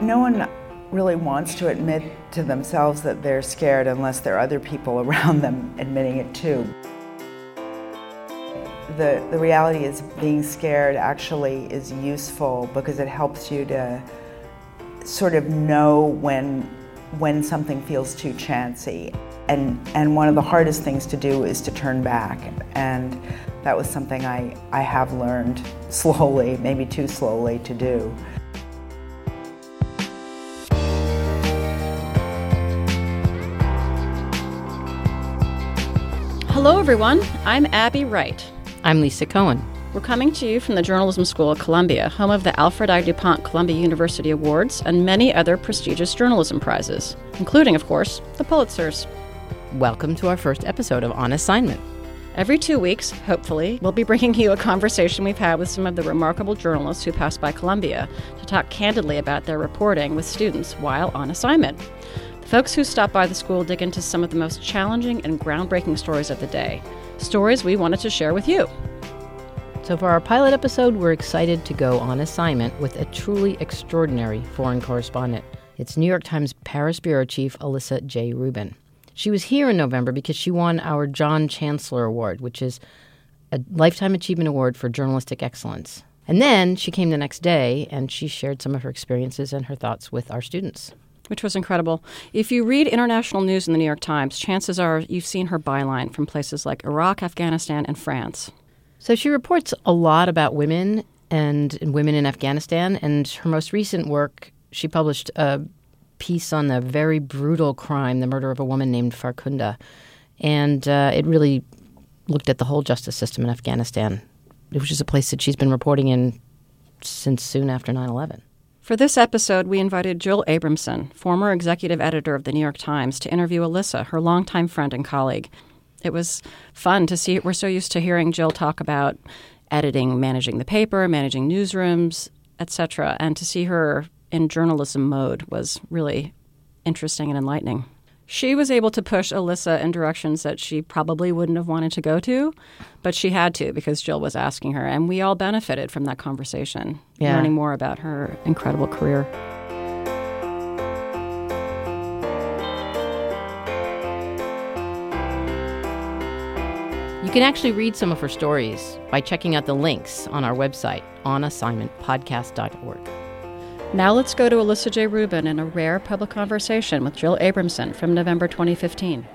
No one really wants to admit to themselves that they're scared unless there are other people around them admitting it too. The, the reality is being scared actually is useful because it helps you to sort of know when, when something feels too chancy. And, and one of the hardest things to do is to turn back. And that was something I, I have learned slowly, maybe too slowly, to do. Hello, everyone. I'm Abby Wright. I'm Lisa Cohen. We're coming to you from the Journalism School at Columbia, home of the Alfred I. DuPont Columbia University Awards and many other prestigious journalism prizes, including, of course, the Pulitzers. Welcome to our first episode of On Assignment. Every two weeks, hopefully, we'll be bringing you a conversation we've had with some of the remarkable journalists who passed by Columbia to talk candidly about their reporting with students while on assignment. Folks who stop by the school dig into some of the most challenging and groundbreaking stories of the day, stories we wanted to share with you. So, for our pilot episode, we're excited to go on assignment with a truly extraordinary foreign correspondent. It's New York Times Paris Bureau Chief Alissa J. Rubin. She was here in November because she won our John Chancellor Award, which is a Lifetime Achievement Award for Journalistic Excellence. And then she came the next day and she shared some of her experiences and her thoughts with our students which was incredible. If you read international news in the New York Times, chances are you've seen her byline from places like Iraq, Afghanistan, and France. So she reports a lot about women and, women in Afghanistan, and her most recent work, she published a piece on the very brutal crime, the murder of a woman named Farkhunda. And uh, it really looked at the whole justice system in Afghanistan, which is a place that she's been reporting in since soon after 9 11. For this episode, we invited Jill Abramson, former executive editor of the New York Times, to interview Alissa, her longtime friend and colleague. It was fun to see. We're so used to hearing Jill talk about editing, managing the paper, managing newsrooms, etc., and to see her in journalism mode was really interesting and enlightening she was able to push Alissa in directions that she probably wouldn't have wanted to go to, but she had to because Jill was asking her. And we all benefited from that conversation, yeah. learning more about her incredible career. You can actually read some of her stories by checking out the links on our website, onassignmentpodcast.org. Now let's go to Alissa J. Rubin in a rare public conversation with Jill Abramson from November 2015.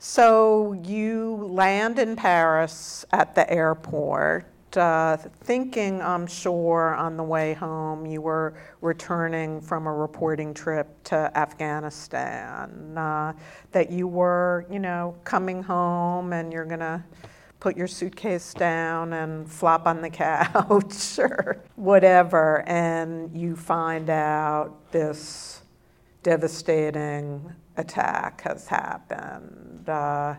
So you land in Paris at the airport. Uh, thinking, I'm sure, on the way home, you were returning from a reporting trip to Afghanistan, uh, that you were, you know, coming home and you're going to put your suitcase down and flop on the couch or whatever, and you find out this devastating attack has happened. Uh,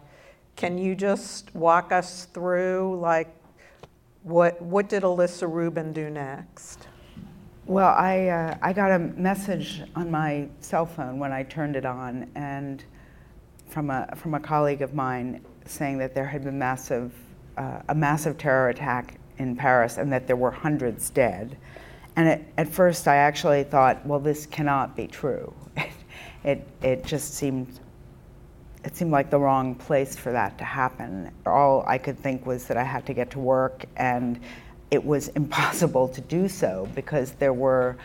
can you just walk us through, like, what what did Alissa Rubin do next? Well, I uh, I got a message on my cell phone when I turned it on, and from a from a colleague of mine, saying that there had been massive, uh, a massive terror attack in Paris and that there were hundreds dead. And it, at first, I actually thought, well, this cannot be true. it, it just seemed, it seemed like the wrong place for that to happen. All I could think was that I had to get to work, and it was impossible to do so because there were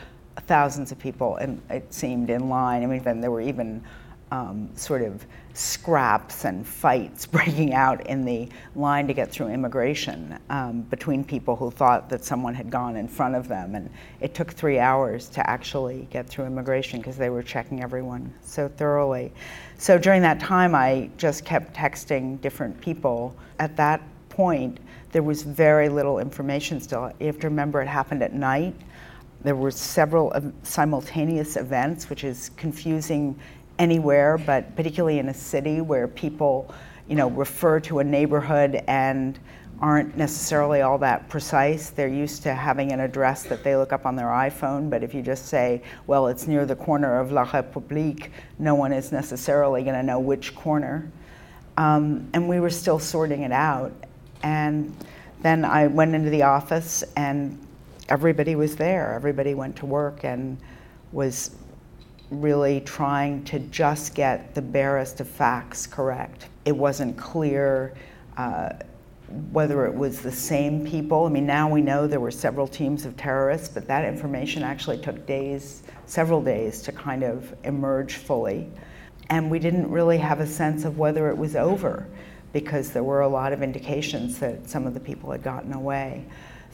thousands of people, and it seemed in line. I mean, then there were even um, sort of scraps and fights breaking out in the line to get through immigration um, between people who thought that someone had gone in front of them. And it took three hours to actually get through immigration because they were checking everyone so thoroughly. So during that time, I just kept texting different people. At that point, there was very little information still. You have to remember it happened at night. There were several simultaneous events, which is confusing anywhere, but particularly in a city where people, you know, refer to a neighborhood and aren't necessarily all that precise. They're used to having an address that they look up on their iPhone, but if you just say, well, it's near the corner of La République, no one is necessarily going to know which corner. Um, and we were still sorting it out. And then I went into the office and everybody was there. Everybody went to work and was really trying to just get the barest of facts correct. It wasn't clear uh, whether it was the same people. I mean, now we know there were several teams of terrorists, but that information actually took days, several days, to kind of emerge fully. And we didn't really have a sense of whether it was over because there were a lot of indications that some of the people had gotten away.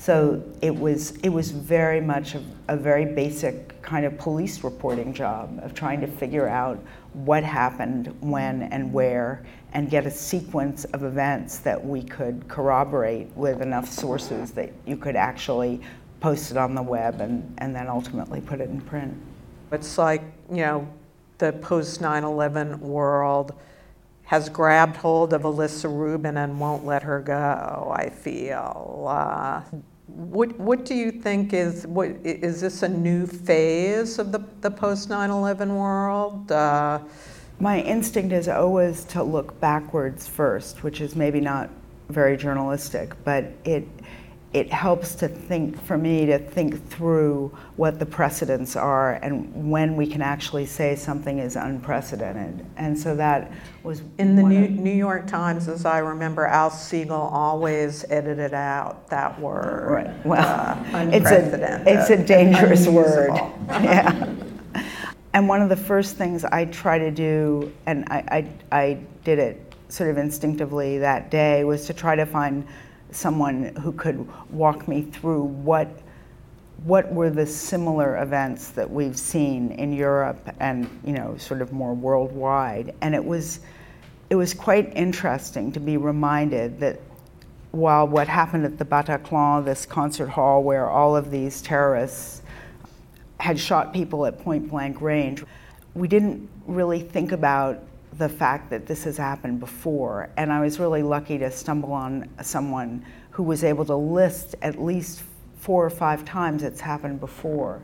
So it was, it was very much a, a, very basic kind of police reporting job of trying to figure out what happened, when, and where, and get a sequence of events that we could corroborate with enough sources that you could actually post it on the web and, and then ultimately put it in print. It's like, you know, the post 9 11 world has grabbed hold of Alissa Rubin and won't let her go, I feel. Uh, what, what do you think is, what, is this a new phase of the, the post 9 11 world? Uh, My instinct is always to look backwards first, which is maybe not very journalistic, but it, it helps to think, for me, to think through what the precedents are and when we can actually say something is unprecedented. And so that was. In the New, New York Times, as I remember, Al Siegel always edited out that word. Right. Well, uh, it's, a, it's a dangerous word. yeah. And one of the first things I try to do, and I, I, I did it sort of instinctively that day, was to try to find someone who could walk me through what what were the similar events that we've seen in Europe and you know sort of more worldwide. And it was it was quite interesting to be reminded that while what happened at the Bataclan this concert hall where all of these terrorists had shot people at point blank range we didn't really think about the fact that this has happened before. And I was really lucky to stumble on someone who was able to list at least four or five times it's happened before.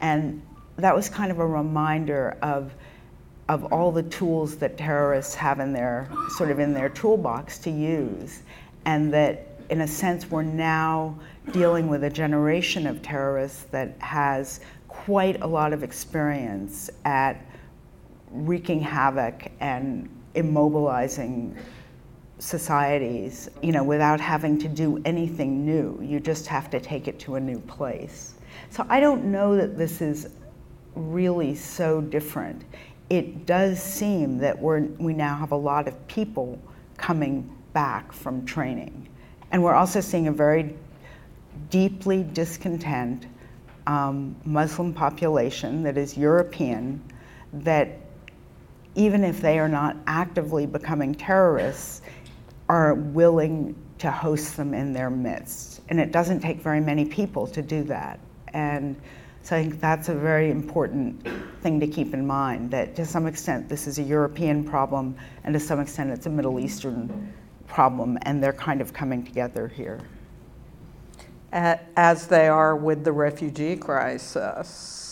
And that was kind of a reminder of of all the tools that terrorists have in their sort of in their toolbox to use and that in a sense we're now dealing with a generation of terrorists that has quite a lot of experience at wreaking havoc and immobilizing societies, you know, without having to do anything new. You just have to take it to a new place. So I don't know that this is really so different. It does seem that we're, we now have a lot of people coming back from training. And we're also seeing a very deeply discontent um, Muslim population that is European that even if they are not actively becoming terrorists, are willing to host them in their midst. And it doesn't take very many people to do that. And so I think that's a very important thing to keep in mind that to some extent this is a European problem, and to some extent it's a Middle Eastern problem, and they're kind of coming together here. As they are with the refugee crisis.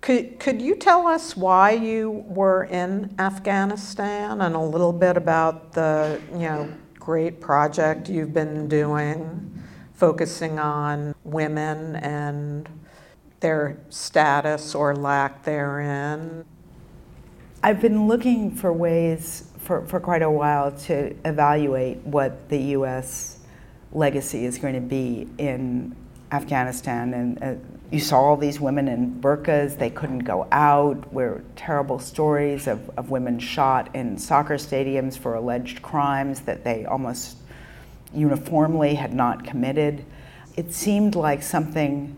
Could, could you tell us why you were in Afghanistan and a little bit about the you know great project you've been doing, focusing on women and their status or lack therein? I've been looking for ways for, for quite a while to evaluate what the U.S. legacy is going to be in Afghanistan and uh, you saw all these women in burqas, they couldn't go out. Were terrible stories of, of women shot in soccer stadiums for alleged crimes that they almost uniformly had not committed. It seemed like something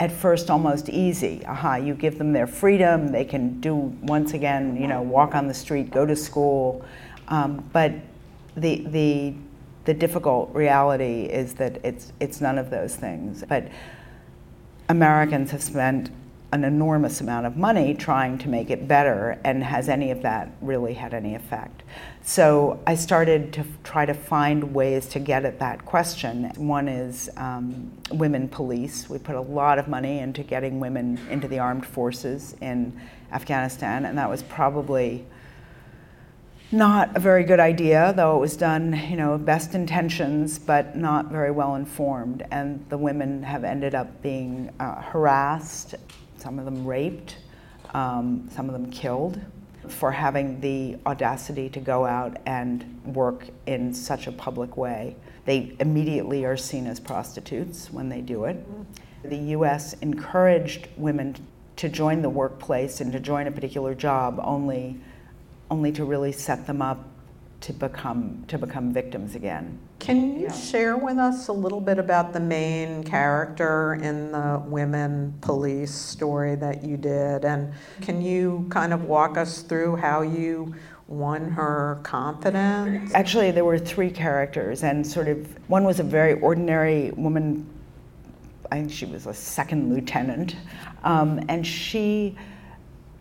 at first almost easy. Aha, you give them their freedom, they can do once again, you know, walk on the street, go to school. Um, but the, the, the difficult reality is that it's, it's none of those things. But Americans have spent an enormous amount of money trying to make it better, and has any of that really had any effect? So I started to try to find ways to get at that question. One is um, women police. We put a lot of money into getting women into the armed forces in Afghanistan, and that was probably not a very good idea, though it was done, you know, best intentions, but not very well informed. And the women have ended up being uh, harassed, some of them raped, um, some of them killed for having the audacity to go out and work in such a public way. They immediately are seen as prostitutes when they do it. The US encouraged women to join the workplace and to join a particular job only only to really set them up to become to become victims again. Can you Yeah. share with us a little bit about the main character in the women police story that you did? And can you kind of walk us through how you won her confidence? Actually, there were three characters, and sort of one was a very ordinary woman. I think she was a second lieutenant, um, and she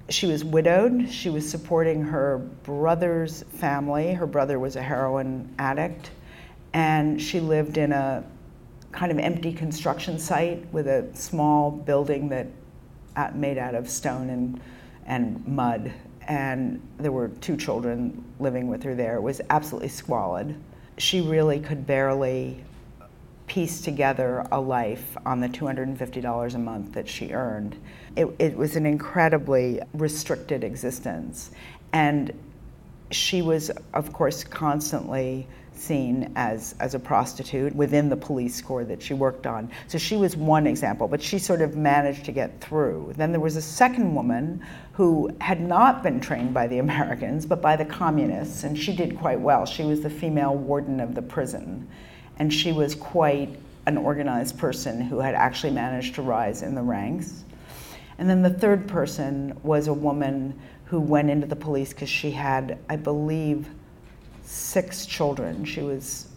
she was widowed. She was supporting her brother's family. Her brother was a heroin addict, and she lived in a kind of empty construction site with a small building that uh, made out of stone and and mud. And there were two children living with her there. It was absolutely squalid. She really could barely piece together a life on the $250 a month that she earned. It, it was an incredibly restricted existence. And she was, of course, constantly seen as, as a prostitute within the police corps that she worked on. So she was one example, but she sort of managed to get through. Then there was a second woman who had not been trained by the Americans, but by the communists, and she did quite well. She was the female warden of the prison, and she was quite an organized person who had actually managed to rise in the ranks. And then the third person was a woman who went into the police because she had, I believe, six children. She was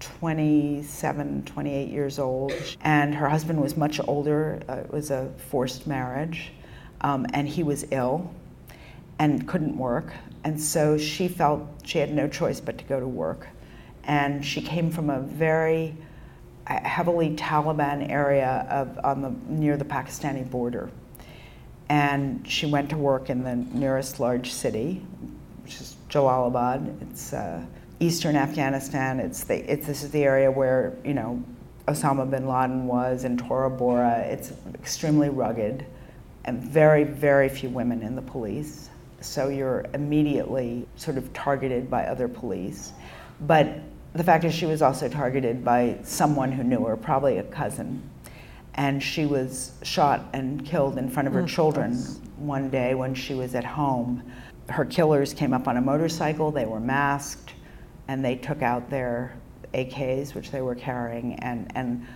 27, 28 years old, and her husband was much older. Uh, it was a forced marriage, um, and he was ill and couldn't work. And so she felt she had no choice but to go to work. And she came from a very uh, heavily Taliban area of, on the, near the Pakistani border. And she went to work in the nearest large city, which is Jalalabad. It's uh, eastern Afghanistan. It's, the, it's this is the area where you know Osama bin Laden was and Tora Bora. It's extremely rugged, and very very few women in the police. So you're immediately sort of targeted by other police. But the fact is, she was also targeted by someone who knew her, probably a cousin. And she was shot and killed in front of her Mm, children one day when she was at home. Her killers came up on a motorcycle, they were masked, and they took out their AKs, which they were carrying, and, and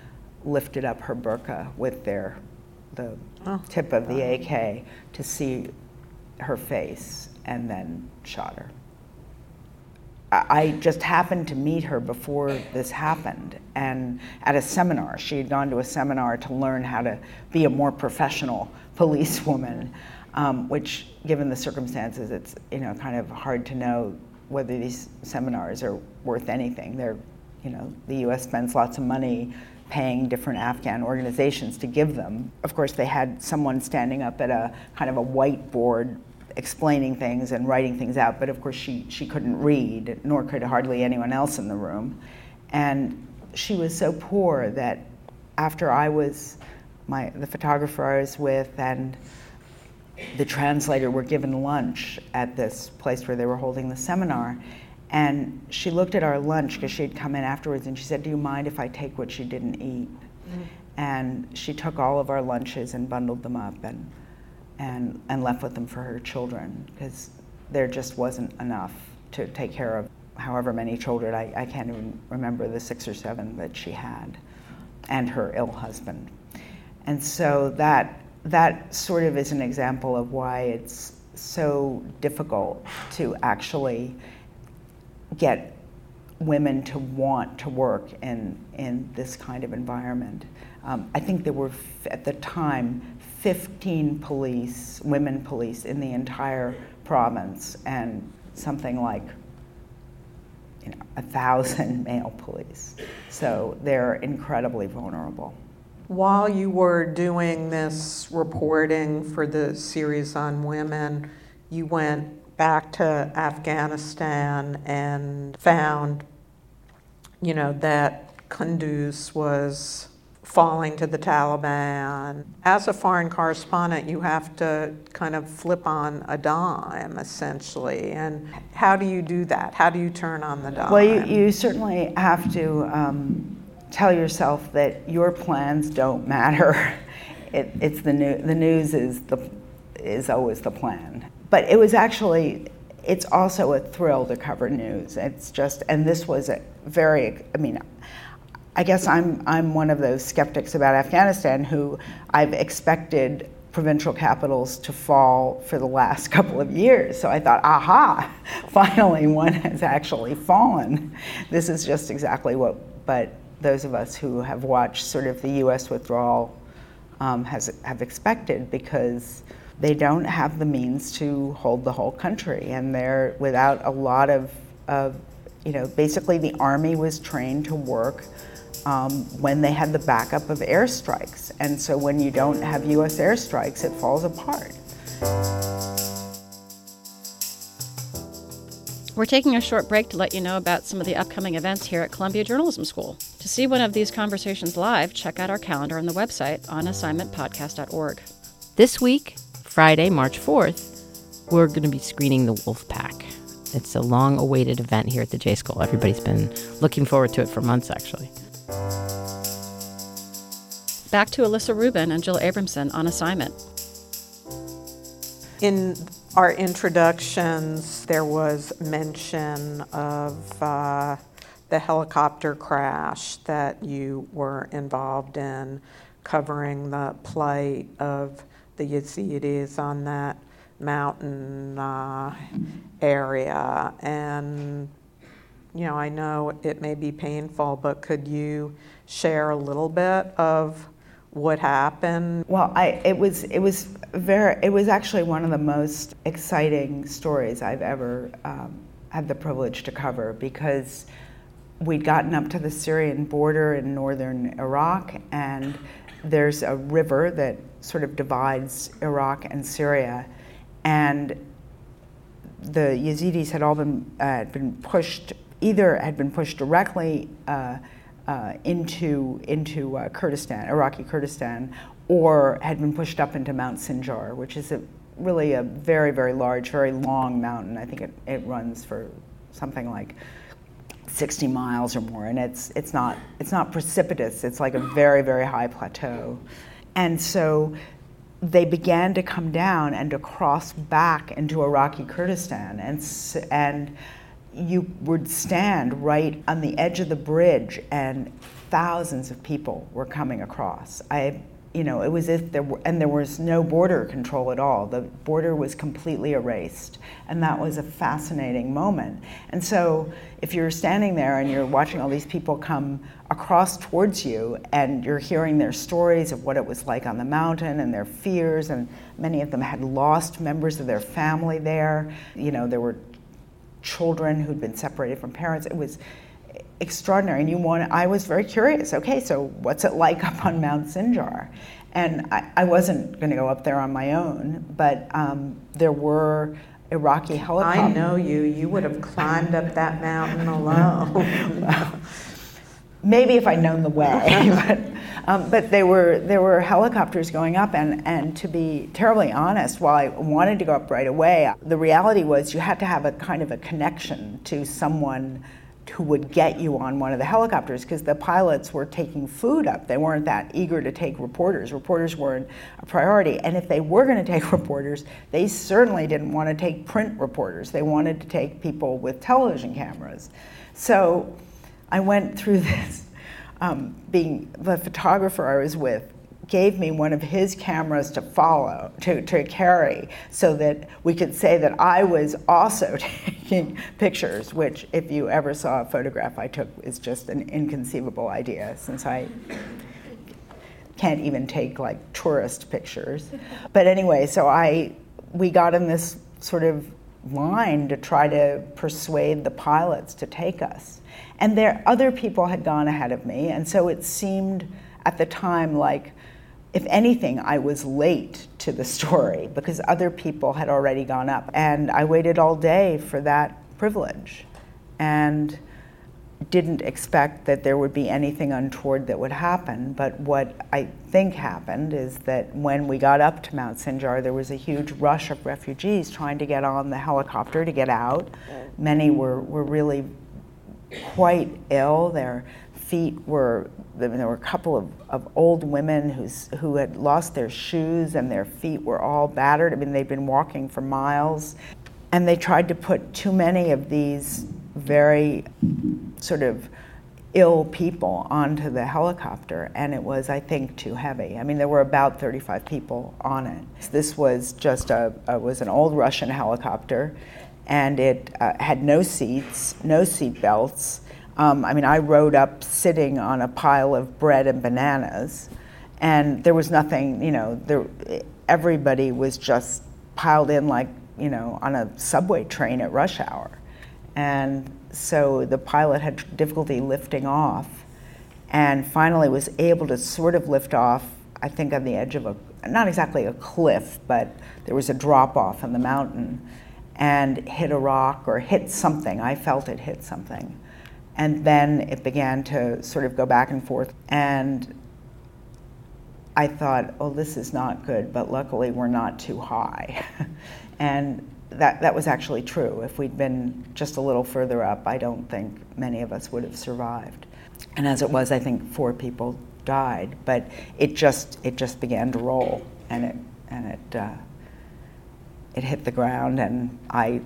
lifted up her burqa with their, the Oh, tip of the AK to see her face, and then shot her. I just happened to meet her before this happened, and at a seminar. She had gone to a seminar to learn how to be a more professional policewoman, um, which, given the circumstances, it's you know kind of hard to know whether these seminars are worth anything. They're, you know, the U.S. spends lots of money paying different Afghan organizations to give them. Of course, they had someone standing up at a kind of a whiteboard explaining things and writing things out, but of course she, she couldn't read, nor could hardly anyone else in the room. And she was so poor that after I was, my, the photographer I was with and the translator were given lunch at this place where they were holding the seminar. And she looked at our lunch because she had come in afterwards and she said, Do you mind if I take what she didn't eat? Mm-hmm. And she took all of our lunches and bundled them up and, and, and left with them for her children because there just wasn't enough to take care of however many children. I, I can't even remember the six or seven that she had, and her ill husband. And so that, that sort of is an example of why it's so difficult to actually get women to want to work in, in this kind of environment. Um, I think there were, at the time, 15 police, women police, in the entire province, and something like you know, a thousand male police. So they're incredibly vulnerable. While you were doing this reporting for the series on women, you went back to Afghanistan and found, you know, that Kunduz was falling to the Taliban. As a foreign correspondent, you have to kind of flip on a dime, essentially. And how do you do that? How do you turn on the dime? Well, you, you certainly have to um, tell yourself that your plans don't matter. It, it's the, new, the news is, the, is always the plan. But it was actually, it's also a thrill to cover news. It's just, and this was a very, I mean, I guess I'm, I'm one of those skeptics about Afghanistan who I've expected provincial capitals to fall for the last couple of years. So I thought, aha, finally one has actually fallen. This is just exactly what, but those of us who have watched sort of the US withdrawal um, has, have expected because they don't have the means to hold the whole country and they're without a lot of, of you know, basically the army was trained to work um, when they had the backup of airstrikes. And so when you don't have US airstrikes, it falls apart. We're taking a short break to let you know about some of the upcoming events here at Columbia Journalism School. To see one of these conversations live, check out our calendar on the website onassignmentpodcast.org. This week, Friday, March 4th, we're going to be screening The Wolfpack. It's a long awaited event here at the J School. Everybody's been looking forward to it for months, actually. Back to Alissa Rubin and Jill Abramson on assignment. In our introductions, there was mention of uh, the helicopter crash that you were involved in, covering the plight of the Yazidis on that mountain uh, area. And, you know, I know it may be painful, but could you share a little bit of what happened? Well, I, it was it was very it was actually one of the most exciting stories I've ever um, had the privilege to cover because we'd gotten up to the Syrian border in northern Iraq, and there's a river that sort of divides Iraq and Syria, and the Yazidis had all been uh, been pushed either had been pushed directly. Uh, uh, into into uh, Kurdistan, Iraqi Kurdistan, or had been pushed up into Mount Sinjar, which is a, really a very very large, very long mountain. I think it, it runs for something like 60 miles or more, and it's it's not it's not precipitous. It's like a very very high plateau, and so they began to come down and to cross back into Iraqi Kurdistan, and and you would stand right on the edge of the bridge and thousands of people were coming across. I, you know, it was if there were, and there was no border control at all. The border was completely erased, and that was a fascinating moment. And so, if you're standing there and you're watching all these people come across towards you, and you're hearing their stories of what it was like on the mountain and their fears, and many of them had lost members of their family there. You know, there were children who'd been separated from parents. It was extraordinary. And you want, I was very curious. Okay, so what's it like up on Mount Sinjar? And I, I wasn't going to go up there on my own, but um, there were Iraqi helicopters. I know you. You would have climbed up that mountain alone. well, maybe if I'd known the way, but, um, but there were there were helicopters going up, and and to be terribly honest, while I wanted to go up right away, the reality was you had to have a kind of a connection to someone who would get you on one of the helicopters because the pilots were taking food up. They weren't that eager to take reporters. Reporters weren't a priority. And if they were going to take reporters, they certainly didn't want to take print reporters. They wanted to take people with television cameras. So I went through this. Um, being the photographer I was with gave me one of his cameras to follow, to, to carry, so that we could say that I was also taking pictures, which, if you ever saw a photograph I took, is just an inconceivable idea since I can't even take like tourist pictures. But anyway, so I, we got in this sort of line to try to persuade the pilots to take us. And there, other people had gone ahead of me, and so it seemed at the time like if anything, I was late to the story because other people had already gone up. And I waited all day for that privilege and didn't expect that there would be anything untoward that would happen. But what I think happened is that when we got up to Mount Sinjar, there was a huge rush of refugees trying to get on the helicopter to get out. Many were, were really quite ill. Their feet were, there were a couple of, of old women who's, who had lost their shoes and their feet were all battered. I mean, they'd been walking for miles. And they tried to put too many of these very sort of ill people onto the helicopter, and it was, I think, too heavy. I mean, there were about 35 people on it. This was just a, a was an old Russian helicopter, and it uh, had no seats, no seat belts. Um, I mean, I rode up sitting on a pile of bread and bananas, and there was nothing, you know, there, everybody was just piled in like, you know, on a subway train at rush hour. And so the pilot had difficulty lifting off and finally was able to sort of lift off, I think, on the edge of a, not exactly a cliff, but there was a drop off on the mountain and hit a rock or hit something. I felt it hit something. And then it began to sort of go back and forth. And I thought, oh, this is not good, but luckily we're not too high. and that, that was actually true. If we'd been just a little further up, I don't think many of us would have survived. And as it was, I think four people died, but it just it just began to roll, and it and it uh, it hit the ground, and I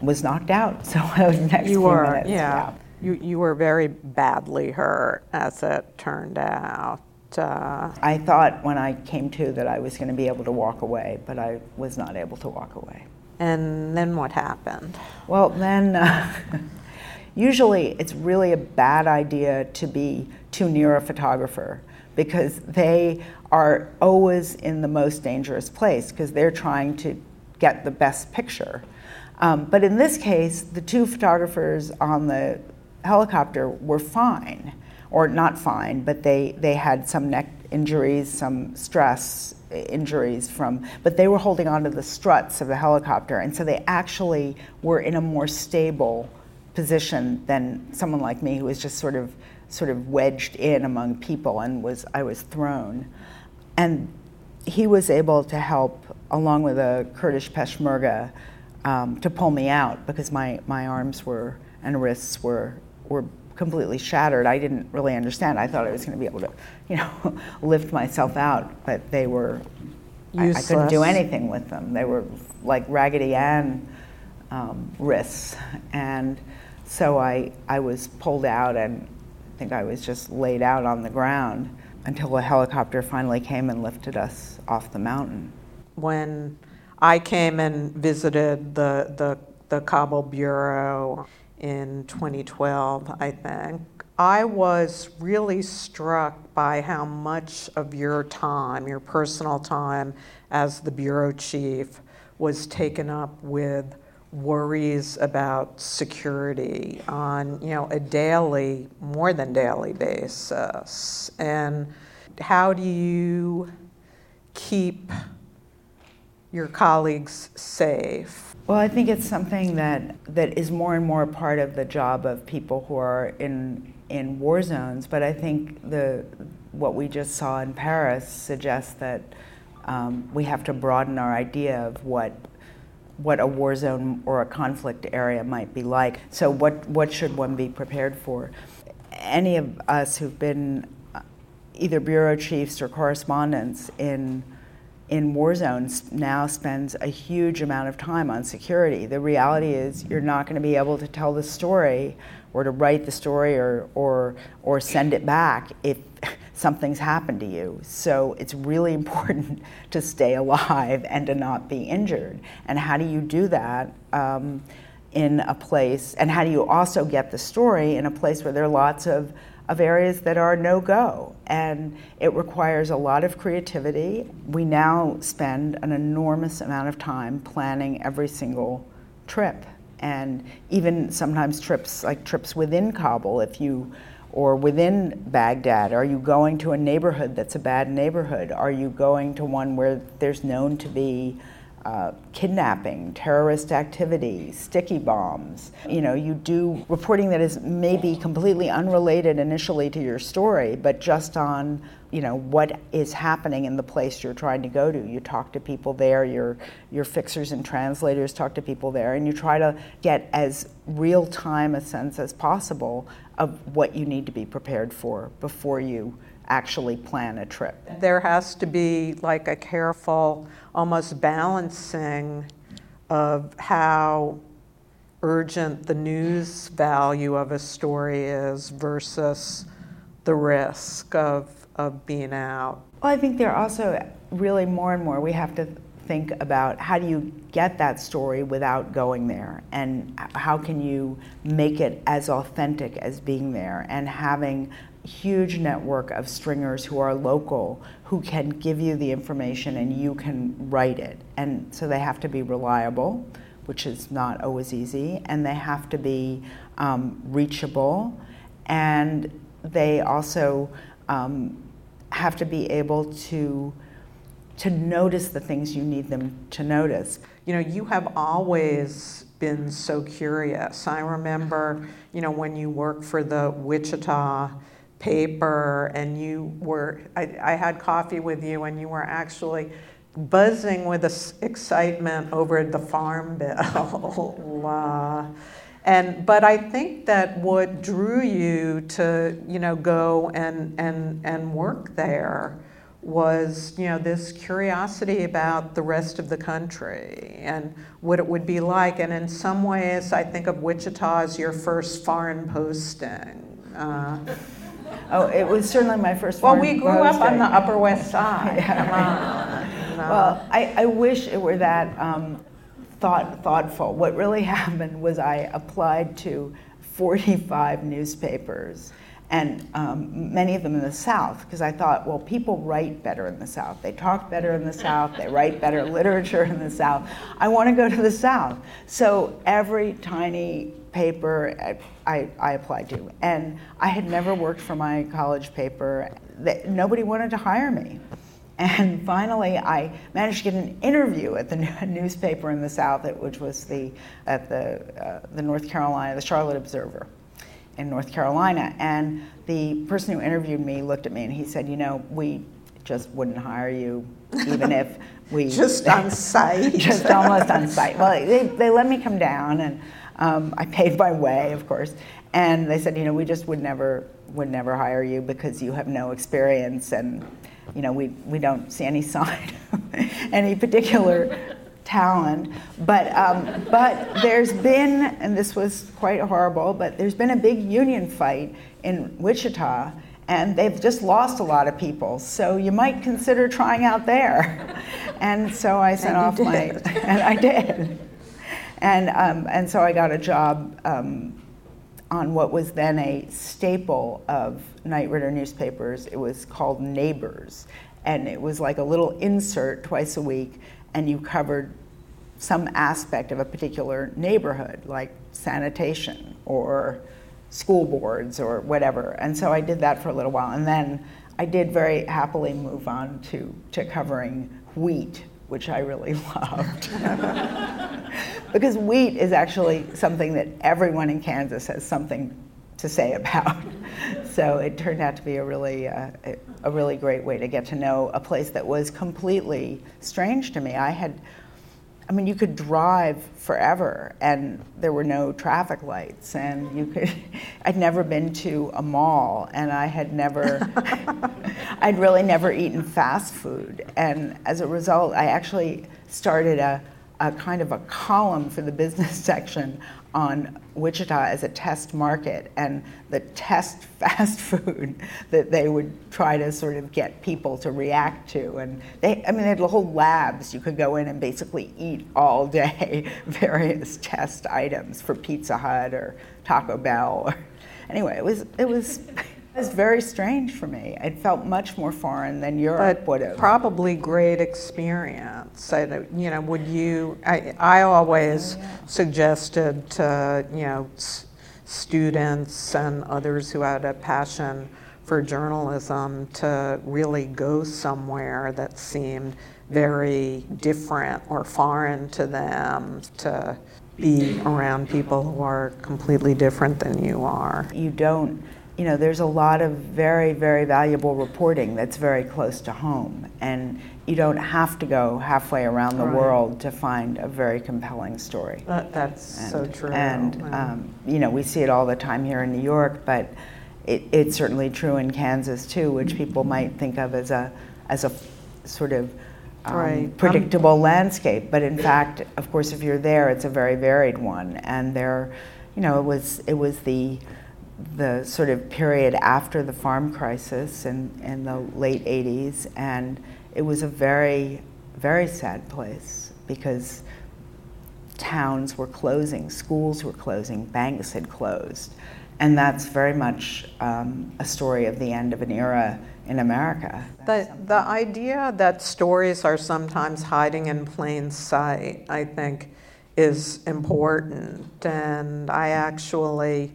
was knocked out. So the next you few were, minutes, yeah. yeah. You, you were very badly hurt, as it turned out. Uh, I thought when I came to that I was going to be able to walk away, but I was not able to walk away. and then what happened? Well, then, uh, usually it's really a bad idea to be too near a photographer because they are always in the most dangerous place because they're trying to get the best picture. Um, but in this case, the two photographers on the helicopter were fine, or not fine, but they, they had some neck injuries, some stress injuries from, but they were holding onto the struts of the helicopter, and so they actually were in a more stable position than someone like me who was just sort of sort of wedged in among people and was I was thrown. And he was able to help along with a Kurdish Peshmerga um, to pull me out because my, my arms were and wrists were were completely shattered. I didn't really understand. I thought I was going to be able to, you know, lift myself out, but they were. I, I couldn't do anything with them. They were like Raggedy Ann um, wrists, and so I I was pulled out, and think I was just laid out on the ground until a helicopter finally came and lifted us off the mountain. when I came and visited the, the, the Kabul Bureau in 2012, I think, I was really struck by how much of your time, your personal time as the bureau chief, was taken up with worries about security on you know a daily more than daily basis and how do you keep your colleagues safe. Well, I think it's something that, that is more and more a part of the job of people who are in, in war zones. But I think the, what we just saw in Paris suggests that um, we have to broaden our idea of what, what a war zone or a conflict area might be like. So, what, what should one be prepared for? Any of us who've been uh, either bureau chiefs or correspondents in in war zones now spends a huge amount of time on security. The reality is you're not going to be able to tell the story or to write the story or, or, or send it back if something's happened to you. So it's really important to stay alive and to not be injured. And how do you do that? Um, in a place, and how do you also get the story in a place where there are lots of of areas that are no go. And it requires a lot of creativity. We now spend an enormous amount of time planning every single trip. And even sometimes trips, like trips within Kabul, if you or within Baghdad? Are you going to a neighborhood that's a bad neighborhood? Are you going to one where there's known to be uh, kidnapping, terrorist activity, sticky bombs. You know, you do reporting that is maybe completely unrelated initially to your story, but just on, you know, what is happening in the place you're trying to go to. You talk to people there, your, your fixers and translators talk to people there, and you try to get as real time a sense as possible of what you need to be prepared for before you actually plan a trip. There has to be like a careful, almost balancing of how urgent the news value of a story is versus the risk of, of being out. Well, I think there are also really more and more we have to think about how do you get that story without going there and how can you make it as authentic as being there and having huge network of stringers who are local who can give you the information and you can write it. And so they have to be reliable, which is not always easy, and they have to be um, reachable, and they also um, have to be able to to notice the things you need them to notice. You know, you have always been so curious. I remember, you know, when you worked for the Wichita paper and you were, I, I had coffee with you and you were actually buzzing with excitement over the farm bill. and but I think that what drew you to you know go and and and work there was you know this curiosity about the rest of the country and what it would be like. And in some ways, I think of Wichita as your first foreign posting. Uh, Oh, it was certainly my first. Well, we grew up on the Upper West Side. yeah. Well, I, I wish it were that um, thought thoughtful. What really happened was I applied to 45 newspapers and um, many of them in the South, because I thought, well, people write better in the South. They talk better in the South. They write better literature in the South. I want to go to the South. So every tiny paper I, I, applied to, and I had never worked for my college paper. Nobody wanted to hire me. And finally, I managed to get an interview at the newspaper in the South, which was the at the uh, the North Carolina, the Charlotte Observer in North Carolina. And the person who interviewed me looked at me and he said, You know, we just wouldn't hire you even if we. just on sight. just almost on sight. Well, they, they let me come down and um, I paid my way, of course. And they said, You know, we just would never would never hire you because you have no experience and you know we, we don't see any sign of any particular talent. But, um, but there's been, and this was quite horrible, but there's been a big union fight in Wichita, and they've just lost a lot of people. So you might consider trying out there. And so I sent off did. my, and I did. And, um, and so I got a job um, on what was then a staple of Knight Ridder newspapers. It was called Neighbors. And it was like a little insert twice a week, and you covered some aspect of a particular neighborhood, like sanitation or school boards or whatever. And so I did that for a little while. And then I did very happily move on to, to covering wheat, which I really loved. because wheat is actually something that everyone in Kansas has something to say about. so it turned out to be a really, uh, a really great way to get to know a place that was completely strange to me. I had I mean, you could drive forever and there were no traffic lights, and you could. I'd never been to a mall, and I had never. I'd really never eaten fast food, and as a result, I actually started a, a kind of a column for the business section on Wichita as a test market and the test fast food that they would try to sort of get people to react to. And they, I mean, they had whole labs. You could go in and basically eat all day various test items for Pizza Hut or Taco Bell. anyway, it was, it was. It was very strange for me. It felt much more foreign than Europe but would have. Probably great experience. I, you know, would you? I, I always oh, yeah. suggested to you know. S- students and others who had a passion for journalism to really go somewhere that seemed very different or foreign to them, to be around people who are completely different than you are. You don't, you know, there's a lot of very, very valuable reporting that's very close to home. And you don't have to go halfway around the Right. world to find a very compelling story. That, that's so true. And, Yeah. um, you know, we see it all the time here in New York, but it, it's certainly true in Kansas too, which people might think of as a, as a sort of um, Right. predictable landscape. But in fact, of course, if you're there, it's a very varied one. And there, you know, it was, it was the, the sort of period after the farm crisis in, in the late 80s, and it was a very, very sad place because towns were closing, schools were closing, banks had closed. And that's very much um, a story of the end of an era in America. The, the idea that stories are sometimes hiding in plain sight, I think, is important. And I actually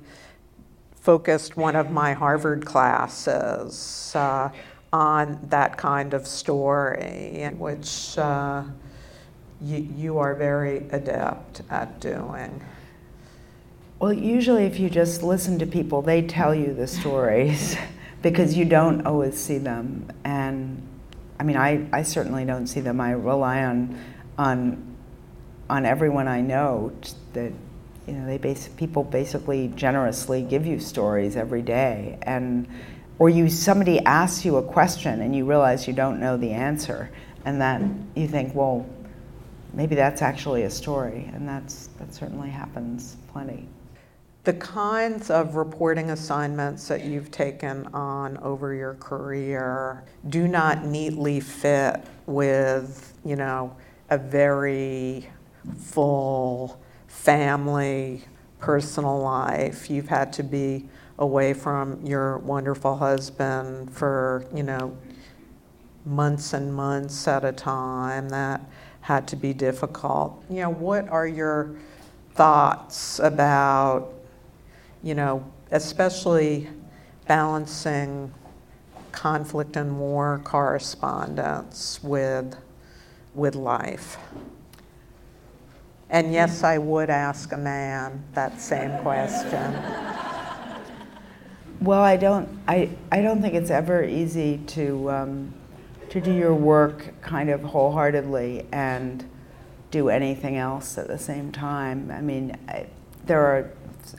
focused one of my Harvard classes uh, on that kind of story, in which uh, you, you are very adept at doing. Well, usually, if you just listen to people, they tell you the stories because you don't always see them. And I mean, I, I certainly don't see them. I rely on, on, on everyone I know that you know they base, people basically generously give you stories every day, and or you somebody asks you a question and you realize you don't know the answer, and then you think, well, maybe that's actually a story, and that's that certainly happens plenty. The kinds of reporting assignments that you've taken on over your career do not neatly fit with, you know, a very full family, personal life. You've had to be away from your wonderful husband for, you know, months and months at a time. That had to be difficult. You know, what are your thoughts about you know, especially balancing conflict and war correspondence with, with life. And yes, I would ask a man that same question. Well, I don't. I, I don't think it's ever easy to um, to do your work kind of wholeheartedly and do anything else at the same time. I mean, I, there are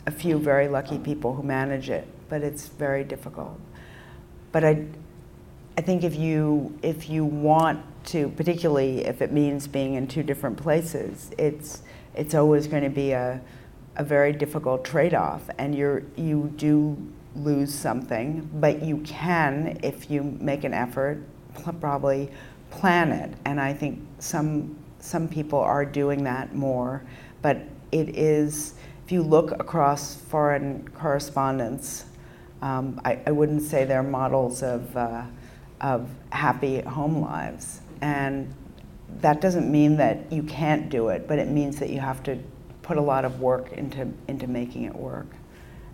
a few very lucky people who manage it, but it's very difficult. But I, I think if you if you want to, particularly if it means being in two different places, it's it's always going to be a a very difficult trade-off, and you're you do lose something, but you can if you make an effort, probably plan it. And I think some some people are doing that more, but it is if you look across foreign correspondence, um, I, I, wouldn't say they're models of, uh, of happy home lives. And that doesn't mean that you can't do it, but it means that you have to put a lot of work into, into making it work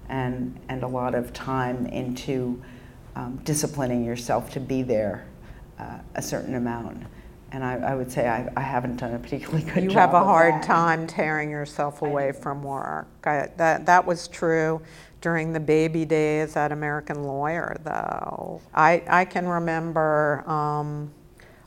and, and a lot of time into um, disciplining yourself to be there uh, a certain amount. And I, I would say I, I, haven't done a particularly good you job. You have a hard that. time tearing yourself away from work. I, that, that was true during the baby days at American Lawyer, though. I, I can remember, um,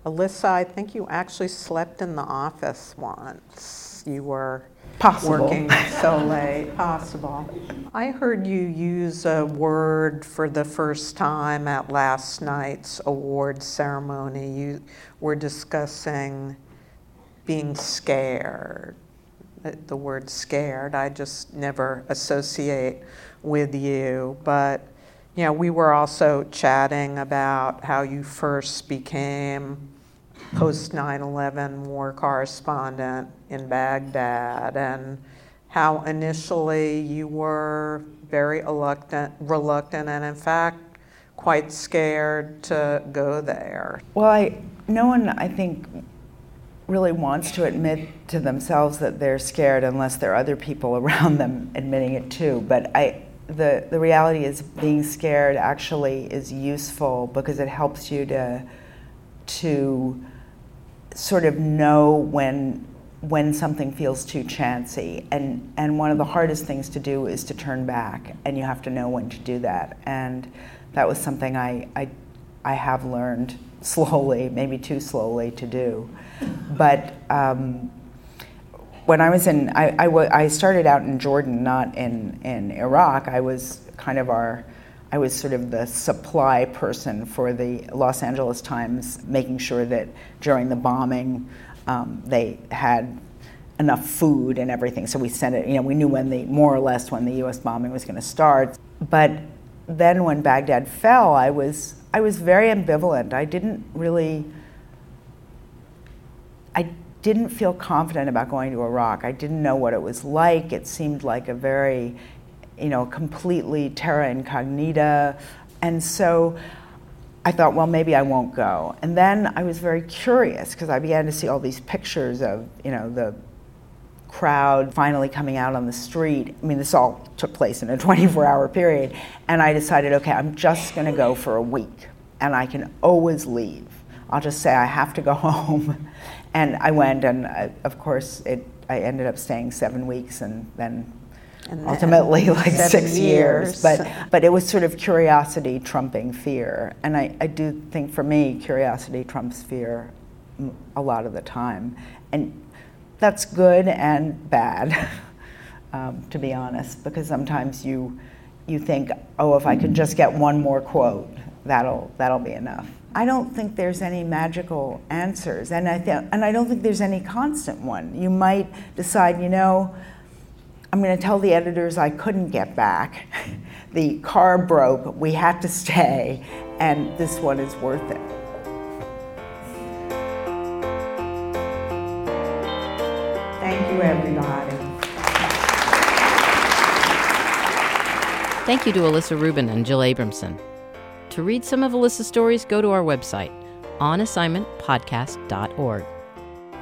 Alissa, I think you actually slept in the office once. You were Possible. working so late. Possible. I heard you use a word for the first time at last night's award ceremony. You were discussing being scared. The, word scared, I just never associate with you. But, you know, we were also chatting about how you first became post 9 11 war correspondent in Baghdad and how initially you were very reluctant, reluctant and, in fact, quite scared to go there. Well, I, no one, I think, really wants to admit to themselves that they're scared unless there are other people around them admitting it too. But I, the, the reality is being scared actually is useful because it helps you to, to sort of know when when something feels too chancy. And and one of the hardest things to do is to turn back and you have to know when to do that. And that was something I I, I have learned slowly maybe too slowly to do. But um, when I was in I, I, w- I started out in Jordan not in in Iraq. I was kind of our I was sort of the supply person for the Los Angeles Times, making sure that during the bombing um, they had enough food and everything. So we sent it, you know, we knew when the, more or less when the US bombing was going to start. But then when Baghdad fell, I was, I was very ambivalent. I didn't really, I didn't feel confident about going to Iraq. I didn't know what it was like. It seemed like a very you know, completely terra incognita. And so I thought, well, maybe I won't go. And then I was very curious because I began to see all these pictures of, you know, the crowd finally coming out on the street. I mean, this all took place in a 24 hour period. And I decided, okay, I'm just going to go for a week and I can always leave. I'll just say I have to go home. And I went, and I, uh, of course, it, I ended up staying seven weeks and then and ultimately like six years. years. But but it was sort of curiosity trumping fear, and I, I do think for me curiosity trumps fear a lot of the time, and that's good and bad, um, to be honest, because sometimes you you think, oh, if I could just get one more quote, that'll that'll be enough. I don't think there's any magical answers, and I th- and I don't think there's any constant one. You might decide, you know I'm going to tell the editors I couldn't get back. the car broke, we had to stay, and this one is worth it. Thank you, everybody. Thank you to Alissa Rubin and Jill Abramson. To read some of Alissa's stories, go to our website, onassignmentpodcast.org.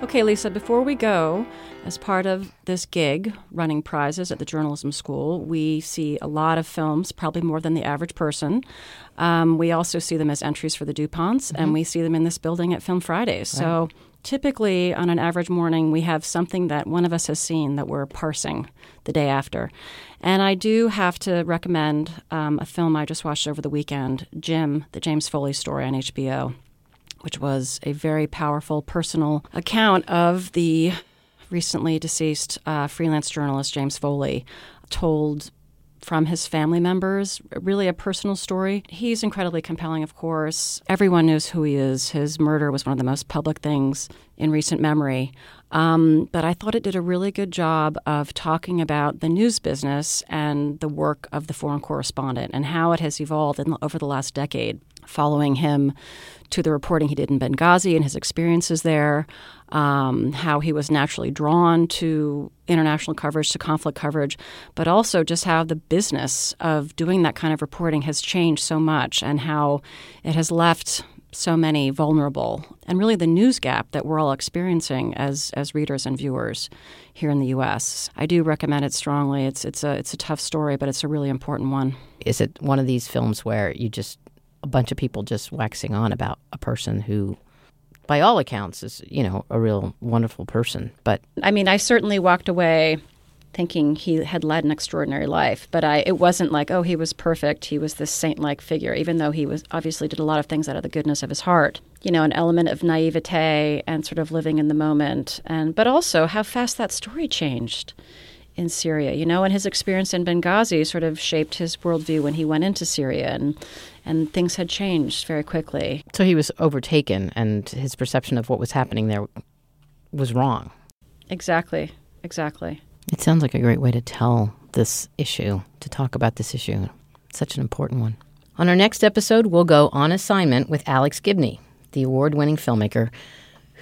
Okay, Lisa, before we go, as part of this gig, running prizes at the journalism school, we see a lot of films, probably more than the average person. Um, we also see them as entries for the DuPonts, mm-hmm. and we see them in this building at Film Fridays. Right. So typically, on an average morning, we have something that one of us has seen that we're parsing the day after. And I do have to recommend um, a film I just watched over the weekend, Jim, the James Foley story on HBO which was a very powerful personal account of the recently deceased uh, freelance journalist James Foley, told from his family members, really a personal story. He's incredibly compelling, of course. Everyone knows who he is. His murder was one of the most public things in recent memory. Um, but I thought it did a really good job of talking about the news business and the work of the foreign correspondent and how it has evolved in, over the last decade following him to the reporting he did in Benghazi and his experiences there, um, how he was naturally drawn to international coverage, to conflict coverage, but also just how the business of doing that kind of reporting has changed so much and how it has left so many vulnerable and really the news gap that we're all experiencing as as readers and viewers here in the US. I do recommend it strongly. It's it's a it's a tough story, but it's a really important one. Is it one of these films where you just a bunch of people just waxing on about a person who by all accounts is you know a real wonderful person. But i mean i certainly walked away thinking he had led an extraordinary life but i it wasn't like oh he was perfect he was this saint-like figure even though he was obviously did a lot of things out of the goodness of his heart. You know an element of naivete and sort of living in the moment. And but also how fast that story changed in Syria, you know, and his experience in Benghazi sort of shaped his worldview when he went into Syria, and and things had changed very quickly. So he was overtaken, and his perception of what was happening there was wrong. Exactly, exactly. It sounds like a great way to tell this issue, to talk about this issue. It's such an important one. On our next episode, we'll go on assignment with Alex Gibney, the award winning filmmaker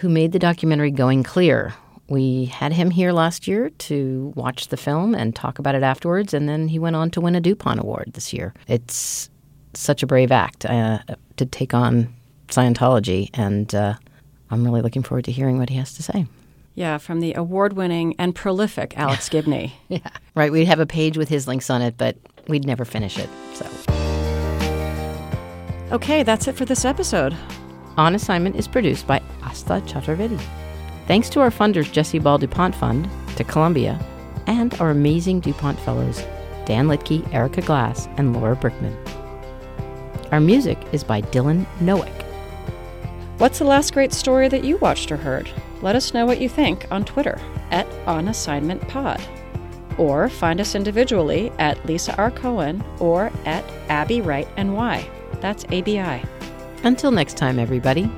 who made the documentary Going Clear, we had him here last year to watch the film and talk about it afterwards, and then he went on to win a DuPont Award this year. It's such a brave act uh, to take on Scientology, and uh, I'm really looking forward to hearing what he has to say. Yeah, from the award winning and prolific Alex Gibney. Yeah. Right. We'd have a page with his links on it, but we'd never finish it. So, Okay, that's it for this episode. On Assignment is produced by Asta Chaturvedi. Thanks to our funders, Jesse Ball DuPont Fund, to Columbia, and our amazing DuPont Fellows, Dan Litke, Erica Glass, and Laura Brickman. Our music is by Dylan Nowick. What's the last great story that you watched or heard? Let us know what you think on Twitter at On Assignment Pod. Or find us individually at Lisa R. Cohen or at Abi Wright and Y. That's ABI. Until next time, everybody,